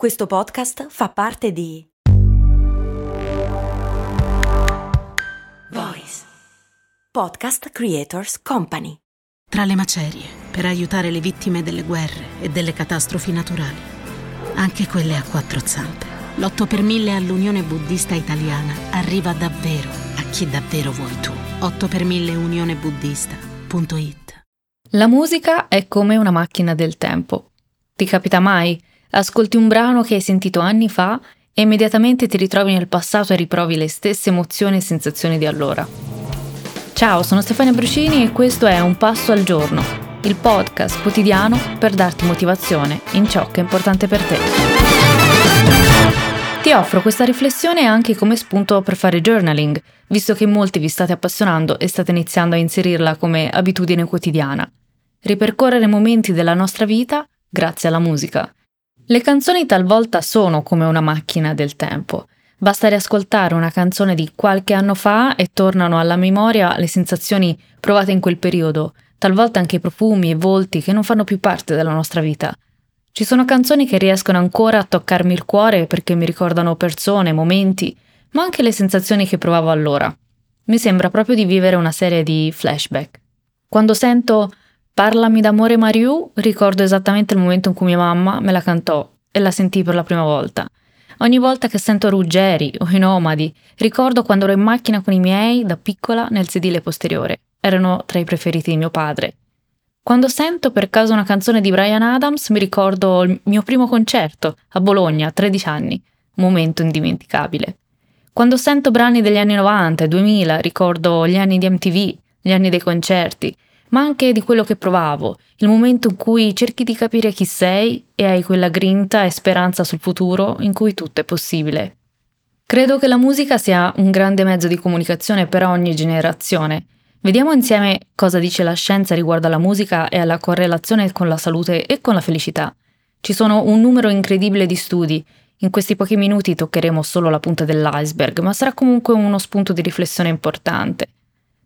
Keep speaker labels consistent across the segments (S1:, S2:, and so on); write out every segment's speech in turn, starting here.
S1: Questo podcast fa parte di Voice Podcast Creators Company.
S2: Tra le macerie, per aiutare le vittime delle guerre e delle catastrofi naturali, anche quelle a quattro zampe, l'8 per 1000 all'Unione Buddista Italiana arriva davvero a chi davvero vuoi tu. 8 per 1000 unionebuddista.it
S3: La musica è come una macchina del tempo. Ti capita mai? Ascolti un brano che hai sentito anni fa e immediatamente ti ritrovi nel passato e riprovi le stesse emozioni e sensazioni di allora. Ciao, sono Stefania Brucini e questo è Un Passo al Giorno, il podcast quotidiano per darti motivazione in ciò che è importante per te. Ti offro questa riflessione anche come spunto per fare journaling, visto che molti vi state appassionando e state iniziando a inserirla come abitudine quotidiana. Ripercorrere momenti della nostra vita grazie alla musica. Le canzoni talvolta sono come una macchina del tempo. Basta riascoltare una canzone di qualche anno fa e tornano alla memoria le sensazioni provate in quel periodo, talvolta anche i profumi e volti che non fanno più parte della nostra vita. Ci sono canzoni che riescono ancora a toccarmi il cuore perché mi ricordano persone, momenti, ma anche le sensazioni che provavo allora. Mi sembra proprio di vivere una serie di flashback. Quando sento Parlami d'amore Mariù, ricordo esattamente il momento in cui mia mamma me la cantò e la sentii per la prima volta. Ogni volta che sento Ruggeri o i Nomadi, ricordo quando ero in macchina con i miei da piccola nel sedile posteriore. Erano tra i preferiti di mio padre. Quando sento per caso una canzone di Brian Adams, mi ricordo il mio primo concerto a Bologna a 13 anni, un momento indimenticabile. Quando sento brani degli anni 90 e 2000, ricordo gli anni di MTV, gli anni dei concerti, ma anche di quello che provavo, il momento in cui cerchi di capire chi sei e hai quella grinta e speranza sul futuro in cui tutto è possibile. Credo che la musica sia un grande mezzo di comunicazione per ogni generazione. Vediamo insieme cosa dice la scienza riguardo alla musica e alla correlazione con la salute e con la felicità. Ci sono un numero incredibile di studi. In questi pochi minuti toccheremo solo la punta dell'iceberg, ma sarà comunque uno spunto di riflessione importante.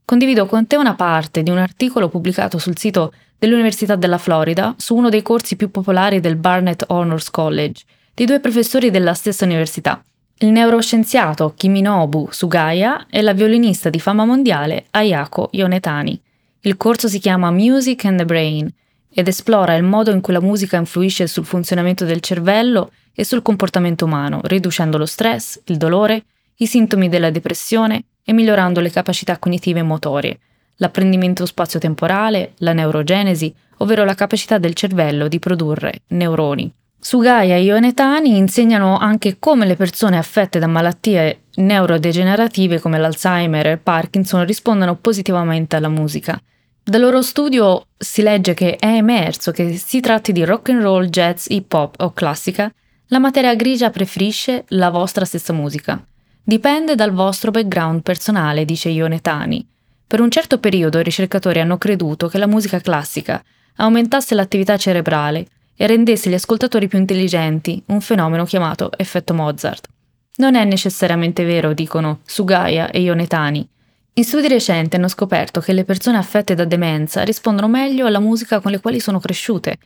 S3: Condivido con te una parte di un articolo pubblicato sul sito dell'Università della Florida su uno dei corsi più popolari del Barnett Honors College, di due professori della stessa università, il neuroscienziato Kiminobu Sugaya e la violinista di fama mondiale Ayako Yonetani. Il corso si chiama Music and the Brain ed esplora il modo in cui la musica influisce sul funzionamento del cervello e sul comportamento umano, riducendo lo stress, il dolore, i sintomi della depressione e migliorando le capacità cognitive e motorie, l'apprendimento spazio-temporale, la neurogenesi, ovvero la capacità del cervello di produrre neuroni. Sugaya e Ionetani insegnano anche come le persone affette da malattie neurodegenerative come l'Alzheimer e il Parkinson rispondono positivamente alla musica. Dal loro studio si legge che è emerso che si tratti di rock and roll, jazz, hip hop o classica, la materia grigia preferisce la vostra stessa musica. Dipende dal vostro background personale, dice Ionetani. Per un certo periodo i ricercatori hanno creduto che la musica classica aumentasse l'attività cerebrale e rendesse gli ascoltatori più intelligenti, un fenomeno chiamato effetto Mozart. Non è necessariamente vero, dicono Sugaya e Ionetani. In studi recenti hanno scoperto che le persone affette da demenza rispondono meglio alla musica con le quali sono cresciute.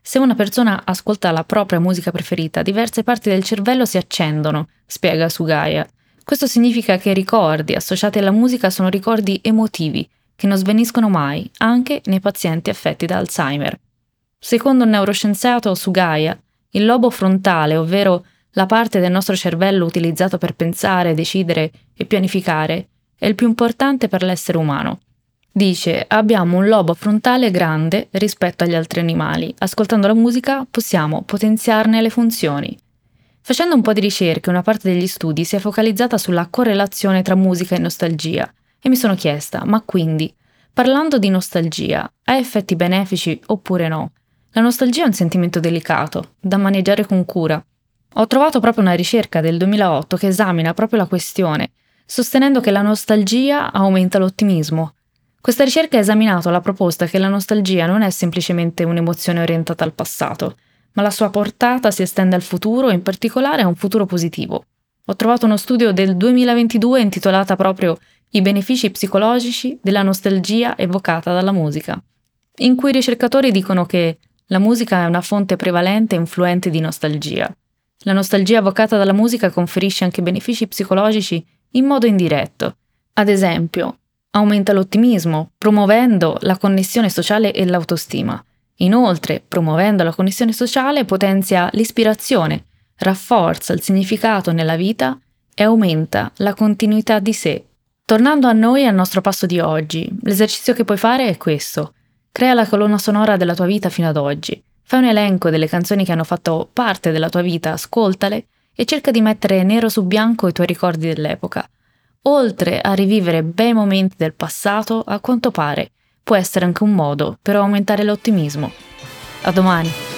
S3: Se una persona ascolta la propria musica preferita, diverse parti del cervello si accendono, spiega Sugaya. Questo significa che i ricordi associati alla musica sono ricordi emotivi, che non sveniscono mai, anche nei pazienti affetti da Alzheimer. Secondo il neuroscienziato Sugaya, il lobo frontale, ovvero la parte del nostro cervello utilizzato per pensare, decidere e pianificare, è il più importante per l'essere umano. Dice, abbiamo un lobo frontale grande rispetto agli altri animali. Ascoltando la musica possiamo potenziarne le funzioni. Facendo un po' di ricerche, una parte degli studi si è focalizzata sulla correlazione tra musica e nostalgia e mi sono chiesta, ma quindi, parlando di nostalgia, ha effetti benefici oppure no? La nostalgia è un sentimento delicato, da maneggiare con cura. Ho trovato proprio una ricerca del 2008 che esamina proprio la questione, sostenendo che la nostalgia aumenta l'ottimismo. Questa ricerca ha esaminato la proposta che la nostalgia non è semplicemente un'emozione orientata al passato, ma la sua portata si estende al futuro e in particolare a un futuro positivo. Ho trovato uno studio del 2022 intitolata proprio I benefici psicologici della nostalgia evocata dalla musica, in cui i ricercatori dicono che la musica è una fonte prevalente e influente di nostalgia. La nostalgia evocata dalla musica conferisce anche benefici psicologici in modo indiretto. Ad esempio, aumenta l'ottimismo, promuovendo la connessione sociale e l'autostima. Inoltre, promuovendo la connessione sociale, potenzia l'ispirazione, rafforza il significato nella vita e aumenta la continuità di sé. Tornando a noi e al nostro passo di oggi, l'esercizio che puoi fare è questo. Crea la colonna sonora della tua vita fino ad oggi. Fai un elenco delle canzoni che hanno fatto parte della tua vita, ascoltale e cerca di mettere nero su bianco i tuoi ricordi dell'epoca. Oltre a rivivere bei momenti del passato, a quanto pare può essere anche un modo per aumentare l'ottimismo. A domani!